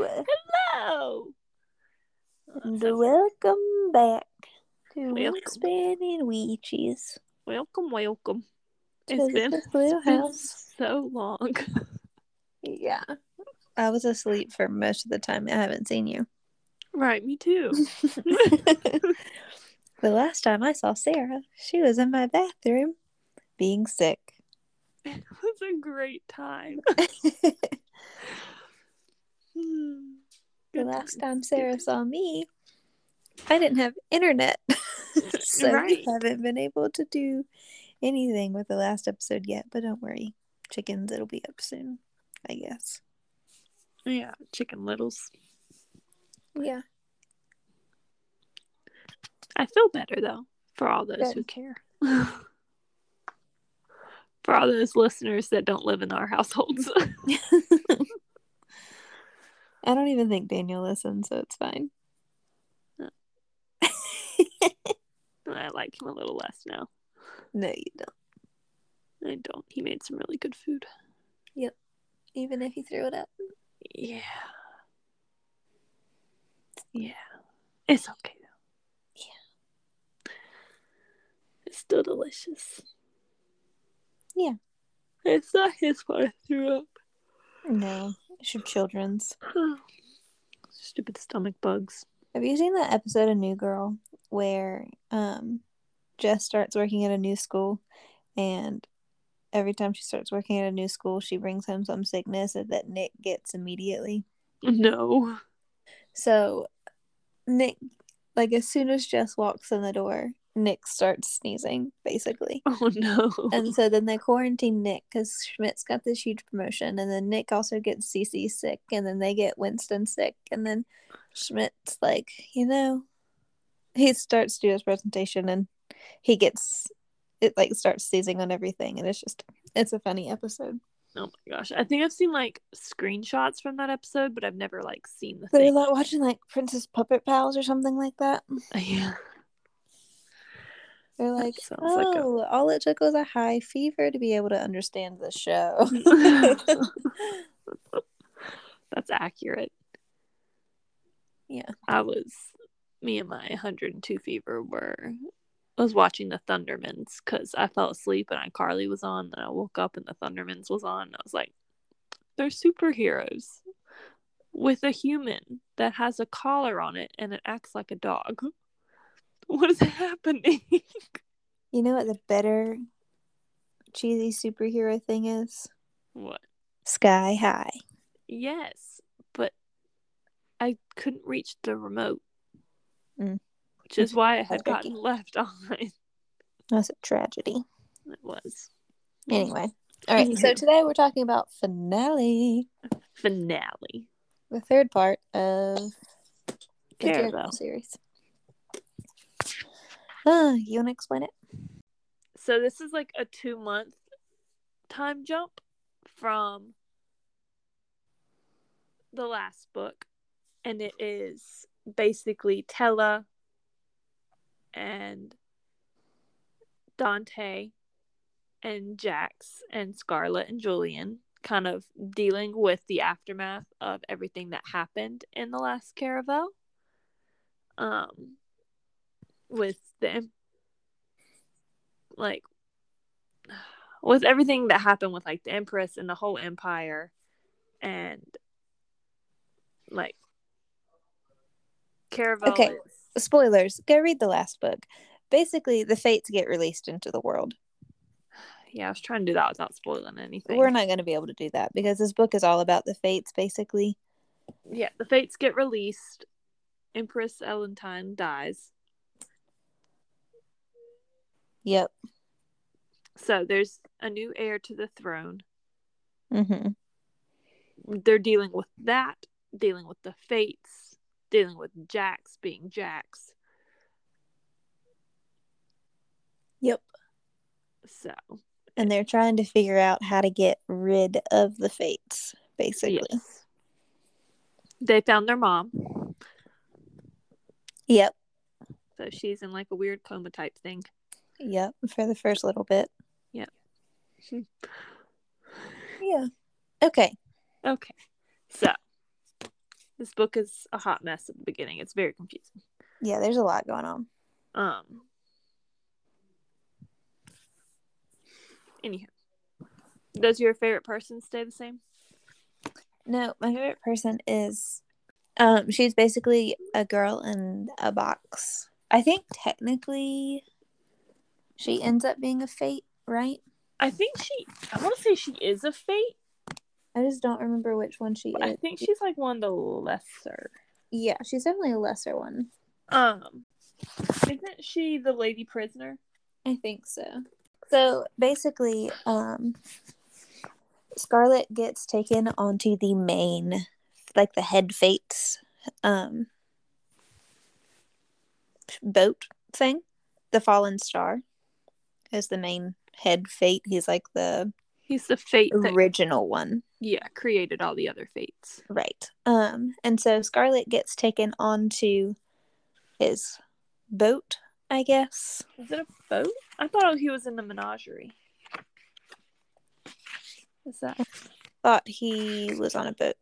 Hello. And welcome back to Welcome. Wingspan and Weechies. welcome, welcome. It's been, it's been so long. Yeah. I was asleep for most of the time. I haven't seen you. right, me too. the last time I saw Sarah, she was in my bathroom being sick. It was a great time. the. Last time Sarah saw me, I didn't have internet. so Right. we haven't been able to do anything with the last episode yet. But don't worry. Chickens, it'll be up soon, I guess. Yeah, chicken littles. Yeah. I feel better though for all those Good. who care. for all those listeners that don't live in our households. I don't even think Daniel listens, so it's fine. I like him a little less now. no, you don't. I don't. He made some really good food. Yep. Even if he threw it up. Yeah. Hmm. Yeah. It's okay though. Yeah. It's still delicious. Yeah. It's not his fault I threw up. No, your children's. Stupid stomach bugs. Have you seen that episode of New Girl where um Jess starts working at a new school and every time she starts working at a new school she brings home some sickness that Nick gets immediately. No. So Nick like as soon as Jess walks in the door, Nick starts sneezing, basically. Oh no. And so then they quarantine Nick because Schmidt's got this huge promotion, and then Nick also gets CC sick, and then they get Winston sick, and then Schmidt's like, you know, he starts to do his presentation, and he gets it like starts seizing on everything, and it's just it's a funny episode. oh my gosh. I think I've seen like screenshots from that episode, but I've never like seen the They're like watching like Princess Puppet Pals or something like that. yeah. They're like, oh, like a- oh, all it took was a high fever to be able to understand the show. That's accurate. Yeah. I was me and my 102 fever were I was watching the Thundermans because I fell asleep and iCarly was on and I woke up and the Thundermans was on and I was like, they're superheroes with a human that has a collar on it and it acts like a dog. What is happening? you know what the better cheesy superhero thing is? what? Sky High. Yes, but I couldn't reach the remote, Mm. which is why I had gotten left on. That's a tragedy. It was Anyway. All right. So today we're talking about finale, finale. the third part of the series. Uh, you want to explain it? So this is like a two month time jump from the last book, and it is basically Tella and Dante and Jacks and Scarlett and Julian kind of dealing with the aftermath of everything that happened in the last caraval. Um with the like with everything that happened with like the empress and the whole empire and like caraval Okay. is Spoilers. Go read the last book. Basically, the fates get released into the world. yeah i was trying to do that without spoiling anything We're not going to be able to do that because this book is all about the fates, basically. yeah the fates get released empress elantine dies Yep. so there's a new heir to the throne Mm-hmm. they're dealing with that dealing with the fates dealing with jacks being jacks Yep. so And they're trying to figure out how to get rid of the fates, basically. yes. they found their mom Yep. so she's in like a weird coma type thing Yep. For the first little bit. Yep. Yeah. Okay. Okay. So This book is a hot mess at the beginning. It's very confusing. Yeah, there's a lot going on. Um. Anyhow, does your favorite person stay the same? No, my favorite person is um she's basically a girl in a box. I think technically she ends up being a fate, right? I think she. I want to say she is a fate. I just don't remember which one she But is. I think she's like one of the lesser. yeah, she's definitely a lesser one. Um, isn't she the lady prisoner? I think so. So basically, um, Scarlett gets taken onto the main, like the head fates, um, boat thing. The Fallen Star is the main head fate. He's like the He's the fate that original one, yeah created all the other fates. right? Um, and so Scarlett gets taken onto his boat, I guess. Is it a boat? I thought he was in the menagerie. Is that? Thought he was on a boat.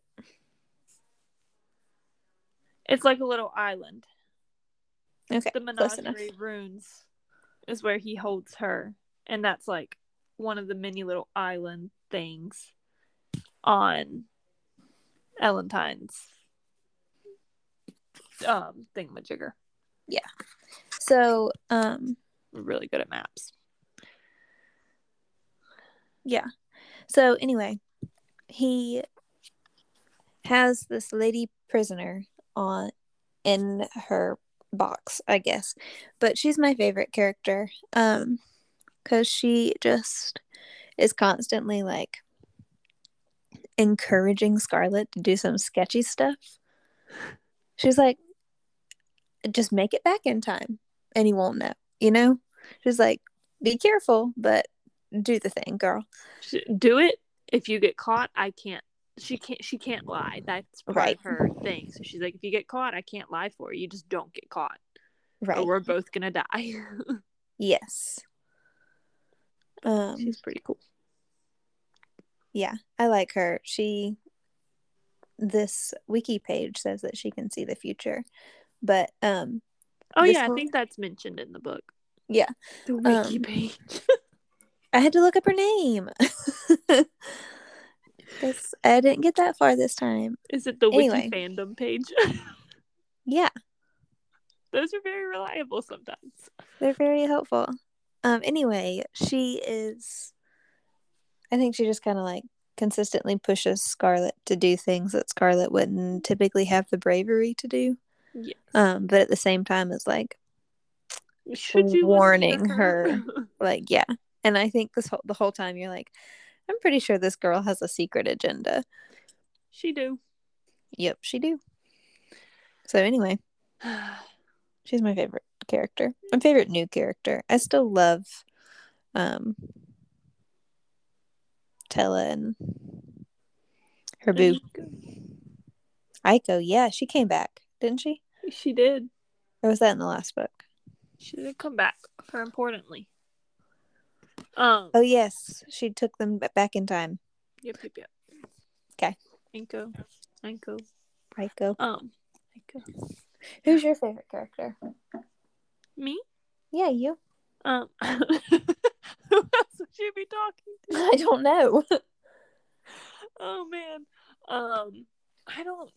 It's like a little island. Okay, The close menagerie runes is where he holds her, and that's like one of the many little island things on Elantine's um thingamajigger. Yeah. So, um, We're really good at maps. Yeah. So anyway, he has this lady prisoner on in her box, I guess. But she's my favorite character um cuz she just is constantly like encouraging Scarlett to do some sketchy stuff. She's like just make it back in time and he won't know, you know? She's like be careful, but do the thing, girl. Do it. If you get caught, I can't. She can't. She can't lie. That's part Right. of her thing. So she's like, if you get caught, I can't lie for you. You just don't get caught, Right. or we're both gonna die. Yes. Um she's pretty cool. yeah, I like her. She this wiki page says that she can see the future. But um Oh yeah, I think that's mentioned in the book. Yeah. The wiki Um, page. I had to look up her name. Cuz I didn't get that far this time. Is it the wiki fandom page? Yeah, Those are very reliable sometimes. they're very helpful. Um anyway, she is I think she just kind of like consistently pushes Scarlett to do things that Scarlett wouldn't typically have the bravery to do. Yes. Um but at the same time it's like Should you warning her. like yeah and i think this whole the whole time you're like i'm pretty sure this girl has a secret agenda she do. yep she do so anyway she's my favorite character my favorite new character i still love um Tella and her boo Aiko yeah she came back didn't she She did. or was that in the last book She did come back. Her importantly. Um. oh yes she took them back in time Yep. Yep. yep. Okay. Anko. Anko. Aiko Um. Anko. who's your favorite character Me. yeah you Um. who else would you be talking to? i don't know Oh man. Um. I don't.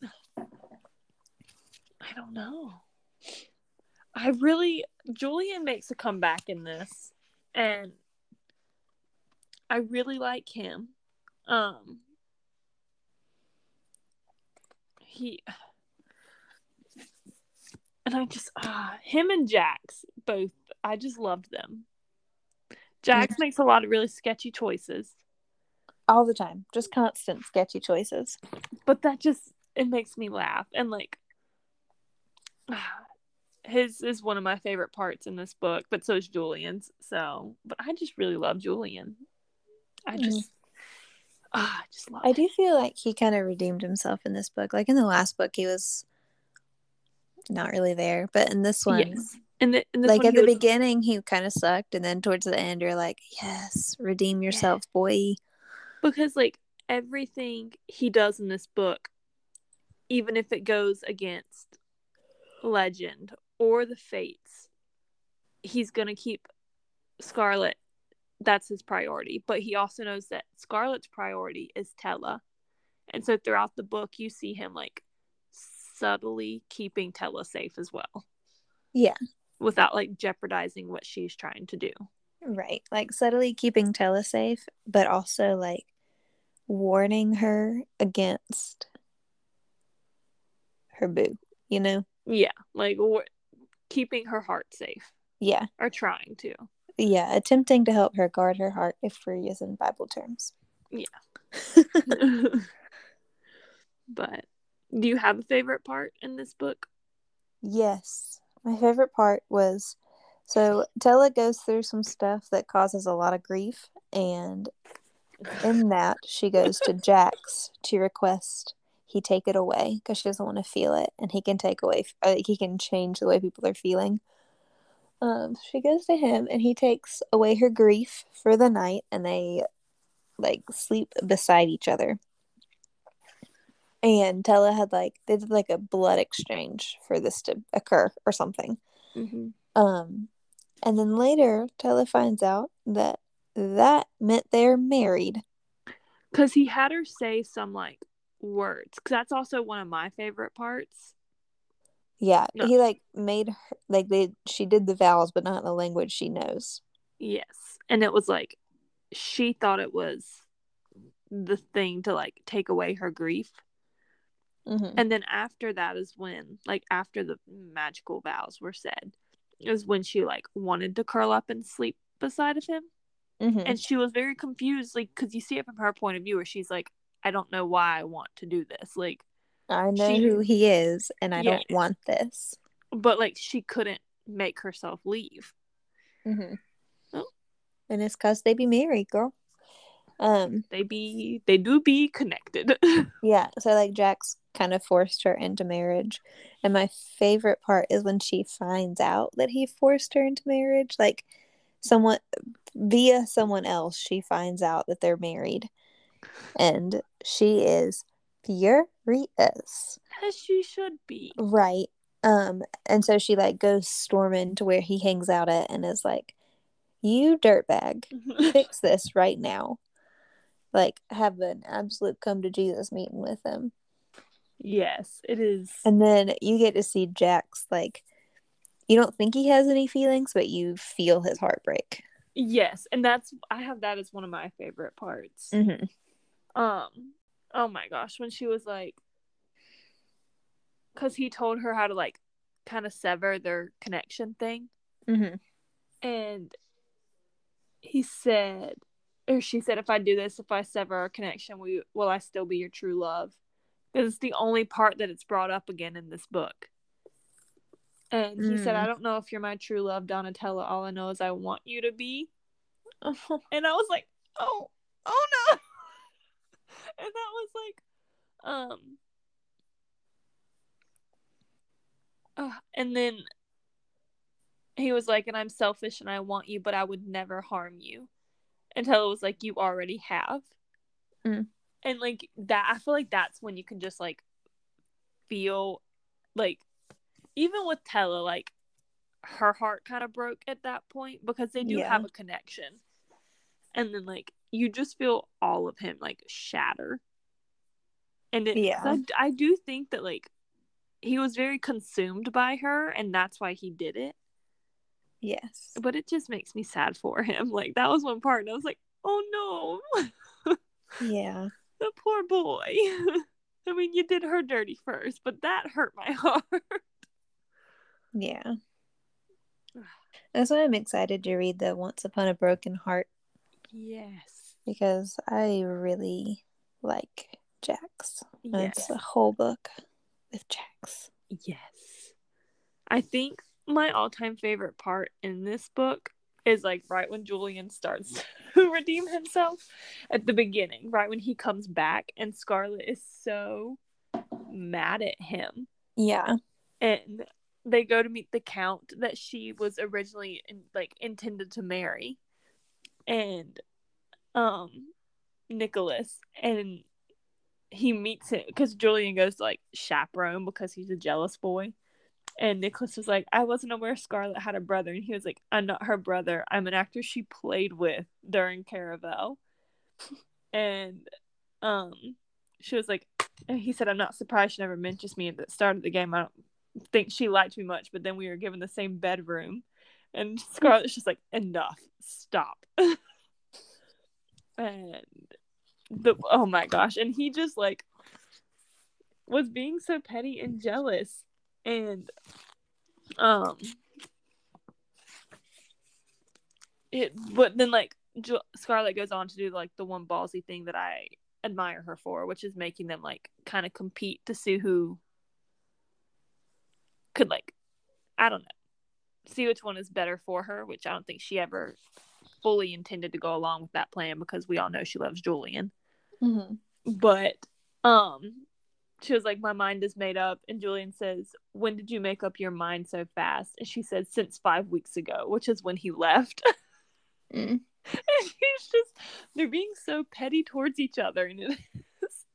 I don't know. I really Julian makes a comeback in this, and I really like him. Um. He. And I just ah him and Jacks both I just loved them. Jacks makes a lot of really sketchy choices. all the time just constant sketchy choices but that just it makes me laugh and like his is one of my favorite parts in this book but so is julian's so but i just really love julian i Mm. just ah, i just love i him. do feel like he kind of redeemed himself in this book like in the last book he was not really there but in this one yes and the, in this like at the was- beginning he kind of sucked and then towards the end you're like yes redeem yourself boy because like everything he does in this book even if it goes against legend or the fates, he's going to keep Scarlett. That's his priority. But he also knows that Scarlett's priority is Tella. And so throughout the book, you see him like subtly keeping Tella safe as well. Yeah. Without like jeopardizing what she's trying to do. Right. Like subtly keeping Tella safe, but also like warning her against her boo, you know? Yeah. Like war- keeping her heart safe. Yeah. Or trying to. Yeah. Attempting to help her guard her heart, if we're using Bible terms. Yeah. but do you have a favorite part in this book? Yes. My favorite part was so Tella goes through some stuff that causes a lot of grief, and in that she goes to Jacks to request he take it away because she doesn't want to feel it, and he can take away, uh, he can change the way people are feeling. Um, she goes to him, and he takes away her grief for the night, and they like sleep beside each other. And Tella had like they did like a blood exchange for this to occur or something. Mm-hmm. Um, and then later, Tella finds out that that meant they're married. Because he had her say some like words. Because that's also one of my favorite parts. Yeah, No. he like made her like they she did the vows, but not in the language she knows. Yes. And it was like she thought it was the thing to like take away her grief. Mm-hmm. And then after that is when, like, after the magical vows were said, is when she like wanted to curl up and sleep beside of him. Mm-hmm. And she was very confused, like, because you see it from her point of view, where she's like, I don't know why I want to do this. Like, I know she- who he is, and I don't want this. but like, she couldn't make herself leave. Mm-hmm. Oh. And it's cause they be married, girl. Um, They be, they do be connected. yeah. So like Jacks kind of forced her into marriage, and my favorite part is when she finds out that he forced her into marriage. Like someone via someone else, she finds out that they're married, and she is furious. As she should be. Right. Um, and so she like goes storming to where he hangs out at and is like, You dirtbag, fix this right now. Like have an absolute come to Jesus meeting with him. yes, it is. And then you get to see Jacks like you don't think he has any feelings, but you feel his heartbreak. Yes, and that's I have that as one of my favorite parts. Mm-hmm. Um, oh my gosh, when she was like, because he told her how to like kind of sever their connection thing, Mm-hmm. and he said, or she said, if I do this, if I sever our connection, we, will I still be your true love? Because it's the only part that it's brought up again in this book. And he said, Mm. I don't know if you're my true love, Donatella. All I know is I want you to be. And I was like, oh, oh no. And that was like, um, uh, and then he was like, and I'm selfish and I want you, but I would never harm you. And Tella was like, you already have. Mm. And like that, I feel like that's when you can just like feel like, even with Tella, like her heart kind of broke at that point because they do Yeah. have a connection. And then like you just feel all of him like shatter. And it, Yeah. I, I do think that like he was very consumed by her and that's why he did it. Yes. But it just makes me sad for him. Like that was one part and I was like, oh no, Yeah. the poor boy. I mean, you did her dirty first, but that hurt my heart. Yeah. That's why I'm excited to read the Once Upon a Broken Heart yes. Because I really like Jacks. Yes. It's a whole book with Jacks. Yes. I think my all time favorite part in this book is like right when Julian starts to redeem himself at the beginning, right when he comes back and Scarlett is so mad at him. Yeah. And they go to meet the count that she was originally in, like intended to marry. And um Nicholas and he meets him because Julian goes to, like chaperone because he's a jealous boy. And Nicholas was like, I wasn't aware Scarlett had a brother. And he was like, I'm not her brother. I'm an actor she played with during Caraval. and um she was like he said, I'm not surprised she never mentions me at the start of the game. I don't think she liked me much, but then we were given the same bedroom. And Scarlett's just like, enough. Stop. and the oh my gosh. And he just like was being so petty and jealous. And um it but then like Scarlett goes on to do like the one ballsy thing that I admire her for, which is making them like kind of compete to see who could like I don't know see which one is better for her, which I don't think she ever fully intended to go along with that plan because we all know she loves Julian. Mm-hmm. But um she was like, My mind is made up. And Julian says, When did you make up your mind so fast? And she said, Since five weeks ago, which is when he left. mm. and he's just they're being so petty towards each other and it is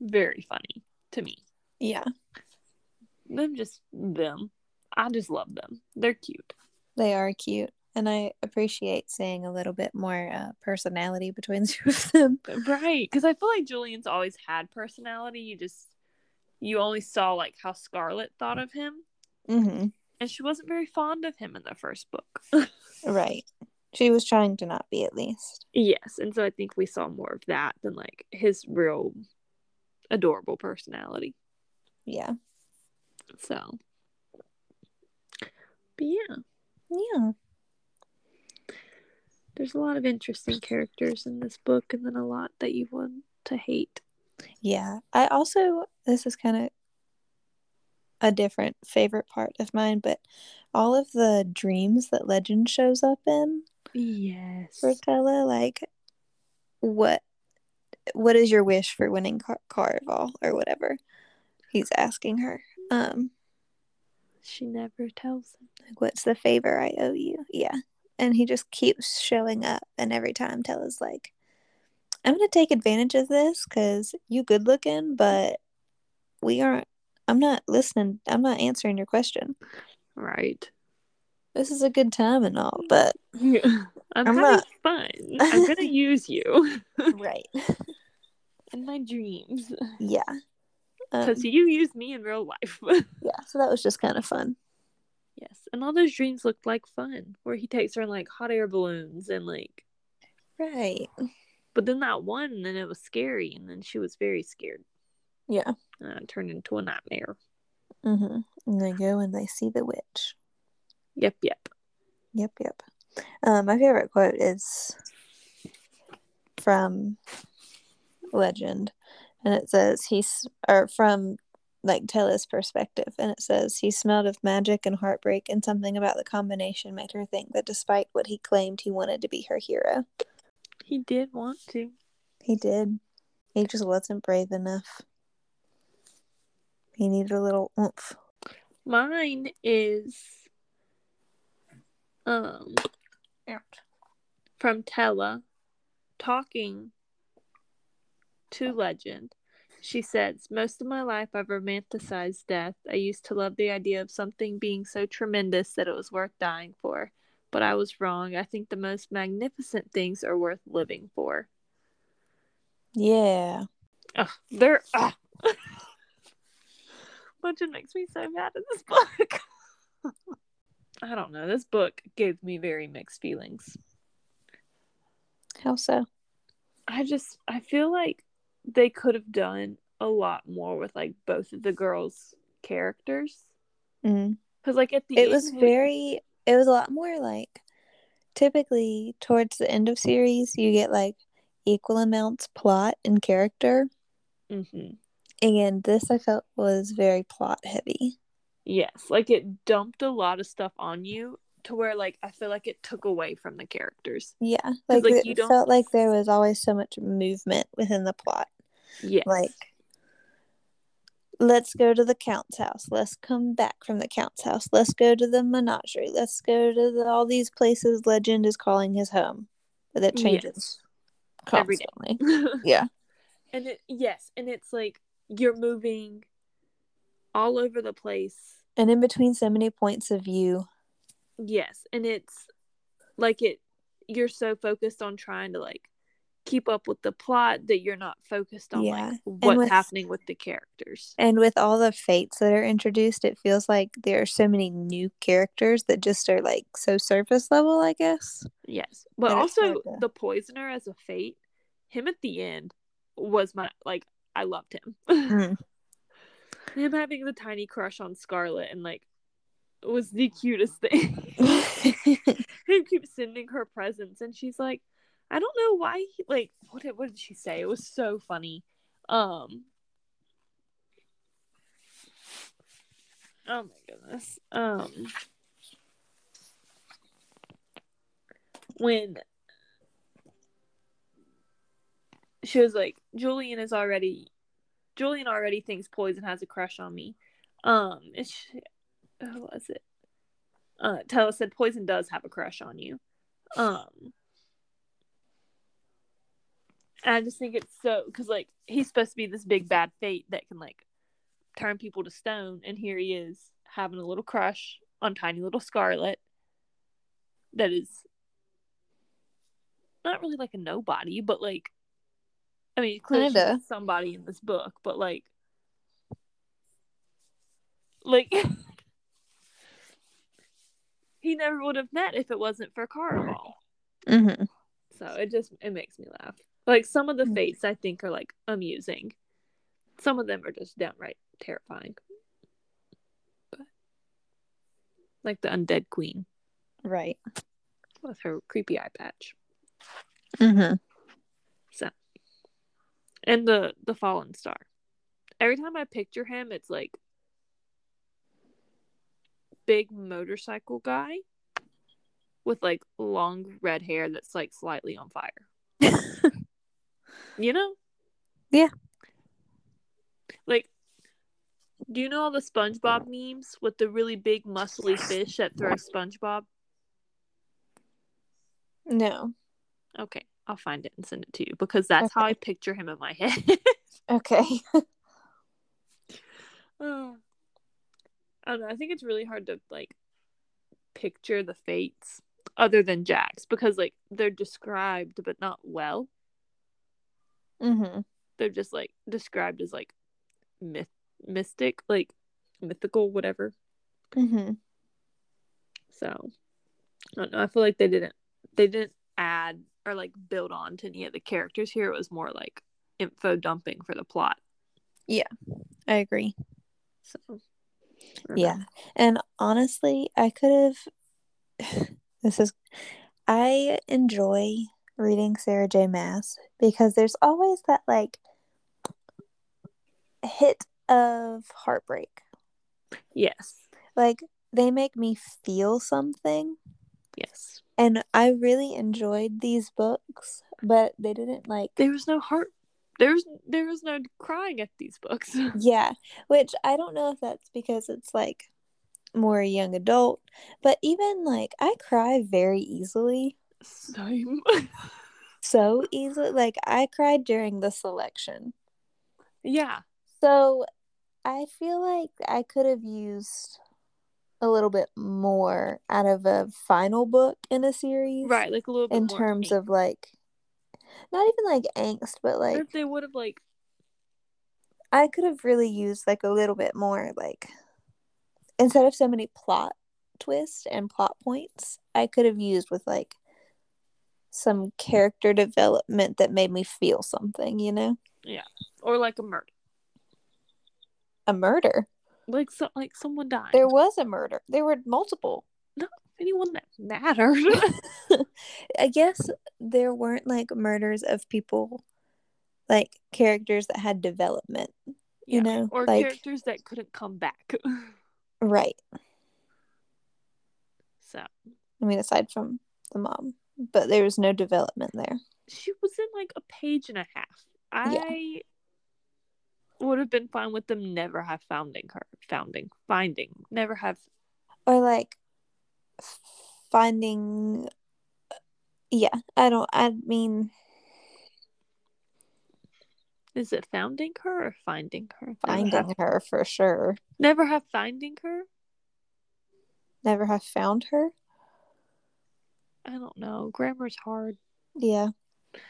very funny to me yeah them just them i just love them they're cute they are cute and i appreciate seeing a little bit more uh, personality between the two of them right because i feel like julian's always had personality you just you only saw like how scarlett thought of him mm-hmm. and she wasn't very fond of him in the first book right she was trying to not be, at least. Yes, and so I think we saw more of that than like his real adorable personality. Yeah. So. But yeah. Yeah. There's a lot of interesting characters in this book and then a lot that you want to hate. Yeah. I also this is kind of a different favorite part of mine, but all of the dreams that Legend shows up in Yes. Rotella, like what what is your wish for winning Car- Caraval or whatever? He's asking her. Um she never tells him. Like what's the favor I owe you? Yeah. And he just keeps showing up and every time Tella's like I'm going to take advantage of this cuz you good looking, but we aren't I'm not listening. I'm not answering your question. Right this is a good time and all, but I'm, I'm not... fun. I'm gonna use you. right. In my dreams. Yeah. Because um, you use me in real life. yeah, so that was just kind of fun. Yes. And all those dreams looked like fun. Where he takes her in like hot air balloons and like Right. But then that one and then it was scary and then she was very scared. Yeah. And it turned into a nightmare. Mm-hmm. And they go and they see the witch. Yep, yep. Yep, yep. Um, my favorite quote is from Legend, and it says he's or from like Tella's perspective, and it says he smelled of magic and heartbreak, and something about the combination made her think that despite what he claimed, he wanted to be her hero. He did want to. He did. He just wasn't brave enough. He needed a little oomph. Mine is um from Tella talking to Legend. She says, Most of my life I've romanticized death. I used to love the idea of something being so tremendous that it was worth dying for. But I was wrong. I think the most magnificent things are worth living for. Yeah. Ugh, they're. Ugh. Which makes me so mad at this book. I don't know. This book gave me very mixed feelings. How so? I just I feel like they could have done a lot more with like both of the girls' characters. Because mm-hmm. like at the it was very it was a lot more like typically towards the end of series you get like equal amounts plot and character. Mm-hmm. And this I felt was very plot heavy. Yes, like it dumped a lot of stuff on you to where like I feel like it took away from the characters. Yeah, like, like it felt like there was always so much movement within the plot. Yeah, like let's go to the count's house. Let's come back from the count's house. Let's go to the menagerie. Let's go to the, all these places legend is calling his home. But that changes yes. constantly. yeah. And it yes, and it's like you're moving all over the place. And in between so many points of view. Yes, and it's like it you're so focused on trying to like keep up with the plot that you're not focused on Yeah. like what's with- happening with the characters. And with all the fates that are introduced, it feels like there are so many new characters that just are like so surface level, I guess. Yes. But also the poisoner as a fate, him at the end was my like I loved him. Mm. him having the tiny crush on Scarlett and like was the cutest thing. Him keeps sending her presents and she's like, I don't know why he like what did what did she say? It was so funny. Um Oh my goodness. Um when she was like, Julian is already Julian already thinks Poison has a crush on me. Um she, who was it? Uh Tella said Poison does have a crush on you. Um and I just think it's so because like he's supposed to be this big bad fate that can like turn people to stone, and here he is having a little crush on tiny little Scarlett. That is not really like a nobody, but like I mean, clearly somebody in this book, but like, like he never would have met if it wasn't for Caraval. hmm So it just it makes me laugh. Like some of the Mm. fates I think are like amusing. Some of them are just downright terrifying. But like the undead queen Right. with her creepy eye patch. hmm So and the the fallen star. Every time I picture him, it's like big motorcycle guy with like long red hair that's like slightly on fire. You know? Yeah. Like, do you know all the SpongeBob memes with the really big muscly fish that throw SpongeBob? No. Okay, I'll find it and send it to you because that's how I picture him in my head. Okay. Oh. I don't know. I think it's really hard to like picture the fates other than Jacks because like they're described but not well. Mm-hmm. They're just like described as like myth mystic, like mythical, whatever. Mm-hmm. So I don't know. I feel like they didn't they didn't add or like build on to any of the characters here. It was more like info dumping for the plot. Yeah, I agree. So Yeah. And honestly, I could have. this is. I enjoy reading Sarah J. Maas because there's always that like hit of heartbreak. Yes. Like they make me feel something. Yes. And I really enjoyed these books, but they didn't like. There was no heart there's there was no crying at these books. Yeah, which I don't know if that's because it's like more young adult, but even like I cry very easily. Same. So easily. Like I cried during the selection. yeah. So I feel like I could have used a little bit more out of a final book in a series. Right, like a little bit In terms angst. of like not even like angst, but Or like if they would have like I could have really used like a little bit more like instead of so many plot twists and plot points, I could have used with like some character development that made me feel something, you know? Yeah. Or like a murder. A murder. Like so like someone died. There was a murder. There were multiple. Anyone that mattered. I guess there weren't like murders of people like characters that had development, you know? or like characters that couldn't come back. right. so I mean aside from the mom, but there was no development there. she was in like a page and a half. I would have been fine with them never have founding her founding finding never have or like finding yeah i don't i mean Is it founding her or finding her? Finding have, her for sure. never have finding her. Never have found her. I don't know. Grammar's hard. Yeah.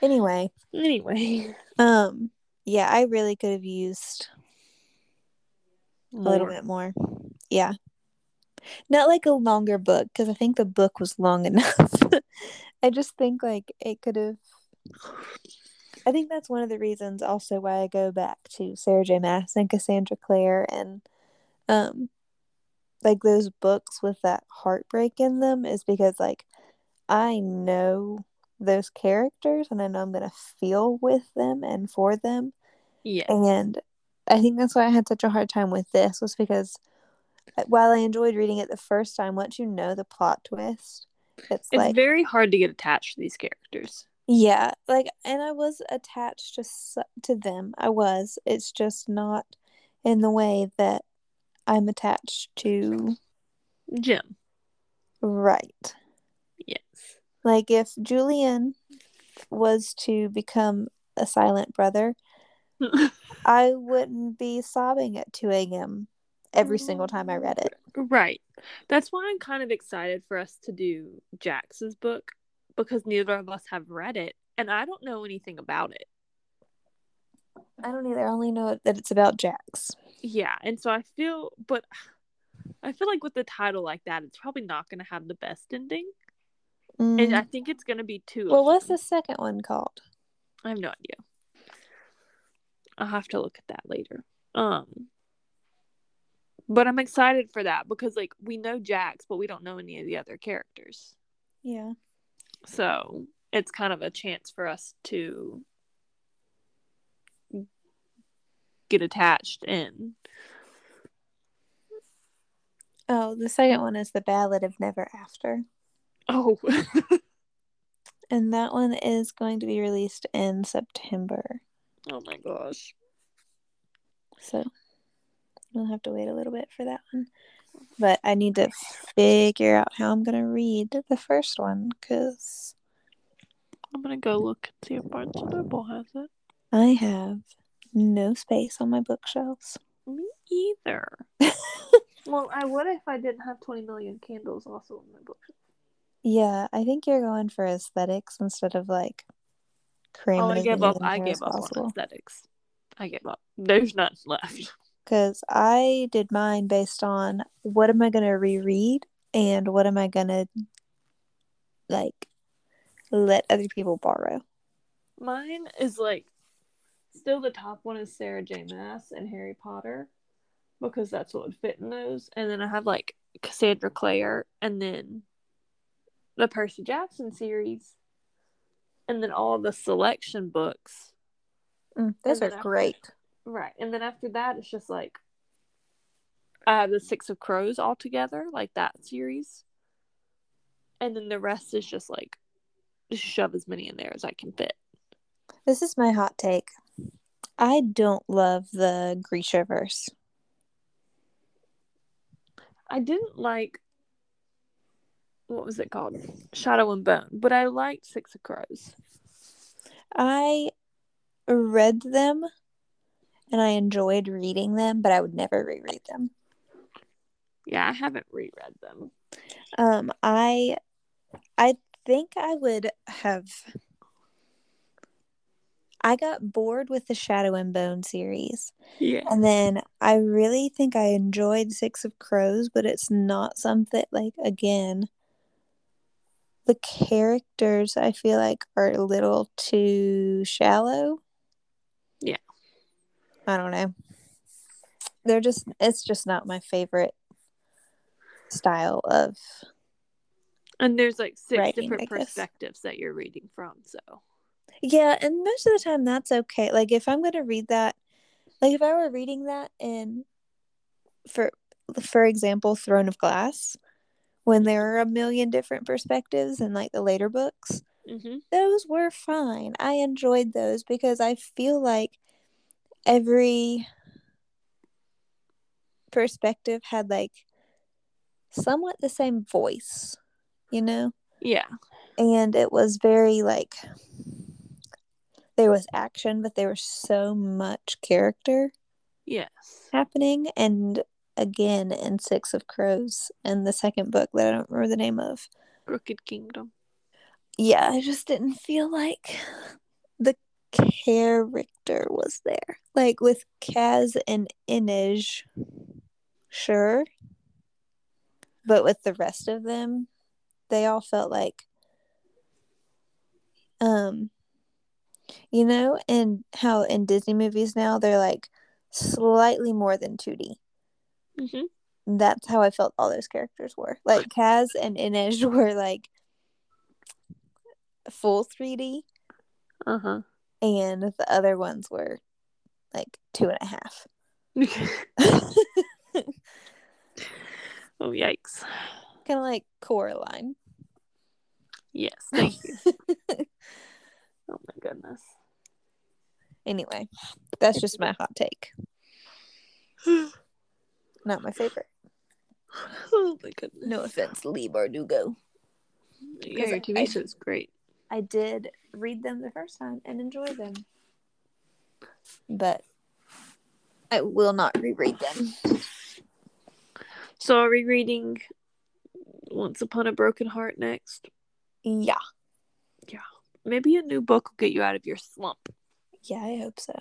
Anyway, Anyway, um, yeah, I really could have used a little bit more. Yeah. Not like a longer book because I think the book was long enough. I just think like it could have. I think that's one of the reasons also why I go back to Sarah J. Maas and Cassandra Clare and um like those books with that heartbreak in them is because like I know those characters and I know I'm gonna feel with them and for them Yeah. and I think that's why I had such a hard time with this was because while I enjoyed reading it the first time, once you know the plot twist, it's, It's like very hard to get attached to these characters. yeah, like and I was attached to to them. I was. It's just not in the way that I'm attached to Jem. right. Yes. Like if Julian was to become a silent brother, I wouldn't be sobbing at 2 a.m. every single time I read it. Right. That's why I'm kind of excited for us to do Jacks's book because neither of us have read it and I don't know anything about it. I don't either. I only know that it's about Jacks. Yeah, and so I feel but I feel like with the title like that it's probably not going to have the best ending and I think it's going to be two Mm. well, what's the second one called? I have no idea. I'll have to look at that later. Um but I'm excited for that because like we know Jacks but we don't know any of the other characters. Yeah. So it's kind of a chance for us to get attached in. Oh, the second one is The Ballad of Never After. Oh, And that one is going to be released in September. oh my gosh. So we'll have to wait a little bit for that one. But I need to figure out how I'm going to read the first one because I'm gonna go look and see if Barnes and Noble has it. I have no space on my bookshelves. Me either. well, I would if I didn't have 20 million candles also in my bookshelf. yeah, I think you're going for aesthetics instead of like cram Oh, I gave up. I gave up on aesthetics. I gave up. There's none left. Because I did mine based on what am I going to reread and what am I going to like let other people borrow. Mine is like still the top one is Sarah J. Maas and Harry Potter because that's what would fit in those. And then I have like Cassandra Clare and then the Percy Jackson series and then all the selection books. Mm, those are great. Right. And then after that it's just like I have the Six of Crows all together, like that series. And then the rest is just like just shove as many in there as I can fit. This is my hot take. I don't love the Grisha verse. I didn't like what was it called? Shadow and Bone, but I liked Six of Crows. I read them and I enjoyed reading them, but I would never reread them. Yeah, I haven't reread them. Um, I I think I would have I got bored with the Shadow and Bone series. Yeah. And then I really think I enjoyed Six of Crows, but it's not something like again the characters I feel like are a little too shallow. I don't know. They're just it's just not my favorite style of And there's like six Writing, different perspectives that you're reading from, so Yeah, and most of the time that's okay. Like if I'm gonna read that, like if I were reading that in, for for example, Throne of Glass, when there are a million different perspectives in like the later books, mm-hmm. those were fine. I enjoyed those because I feel like every perspective had like somewhat the same voice, you know? yeah. and it was very like there was action, but there was so much character Yes. happening. And again, in Six of Crows and the second book that I don't remember the name of. Crooked Kingdom. Yeah, I just didn't feel like character was there. Like with Kaz and Inej, sure. But with the rest of them, they all felt like um you know, and how in Disney movies now they're like slightly more than 2D. Mm-hmm. That's how I felt all those characters were. Like Kaz and Inej were like full 3D, Uh huh. And the other ones were like two and a half. oh yikes! kind of like Coraline. Yes, thank you. oh my goodness. Anyway, that's just my hot take. Not my favorite. Oh my goodness. No offense, Leigh Bardugo. Yeah, your TV I- show's great. I did read them the first time and enjoy them. But I will not reread them. So are we reading Once Upon a Broken Heart next? Yeah. Yeah. Maybe a new book will get you out of your slump. Yeah, I hope so.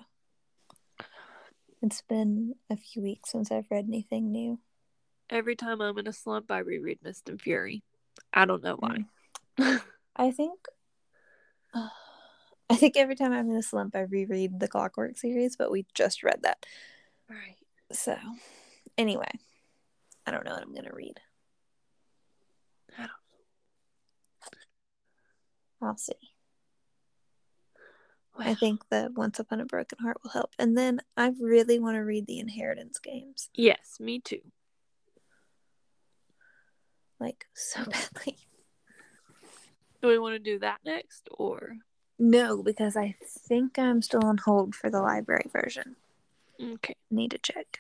It's been a few weeks since I've read anything new. Every time I'm in a slump, I reread Mist and Fury. I don't know why. Mm. I think I think every time I'm in a slump I reread the Clockwork series, but we just read that. right. So anyway, I don't know what I'm gonna read. I don't know. I'll see. I think the Once Upon a Broken Heart will help. And then I really want to read the Inheritance games. Yes, me too. Like so badly. Do we want to do that next or No, because I think I'm still on hold for the library version. okay. Need to check.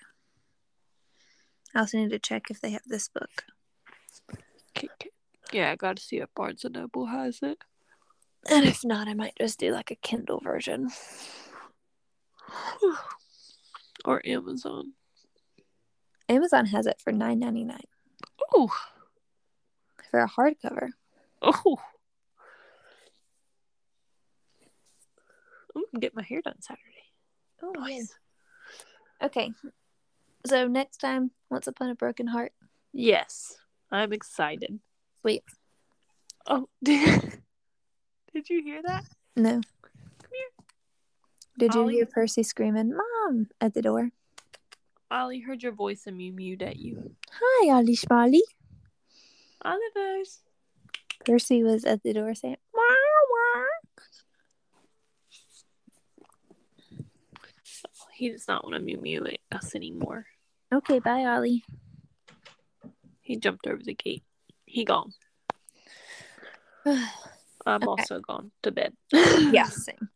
I also need to check if they have this book. Okay, okay. Yeah, I gotta see if Barnes and Noble has it. And if not, I might just do like a Kindle version. or Amazon. Amazon has it for nine ninety nine Oh, for a hardcover. oh. I'm gonna get my hair done Saturday. Oh, Nice. Okay. So next time, Once Upon a Broken Heart. Yes, I'm excited. Sweet. Oh, did, did you hear that? No. Come here. Did you hear Percy screaming, Mom, at the door? Ollie heard your voice and mew mewed at you. Hi, Ollie Schmolly. Oliver's. Percy was at the door saying, He does not want to mew mew at us anymore. Okay, bye, Ollie. He jumped over the gate. He gone. I'm Okay. also gone to bed. yeah, same.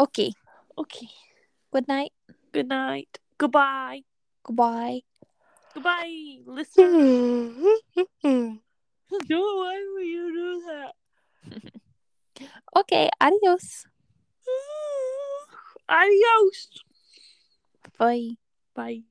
Okay. Okay. Good night. Good night. Goodbye. Goodbye. Goodbye, listener. no, why would you do that? Okay, adios. Adios. Bye. Bye.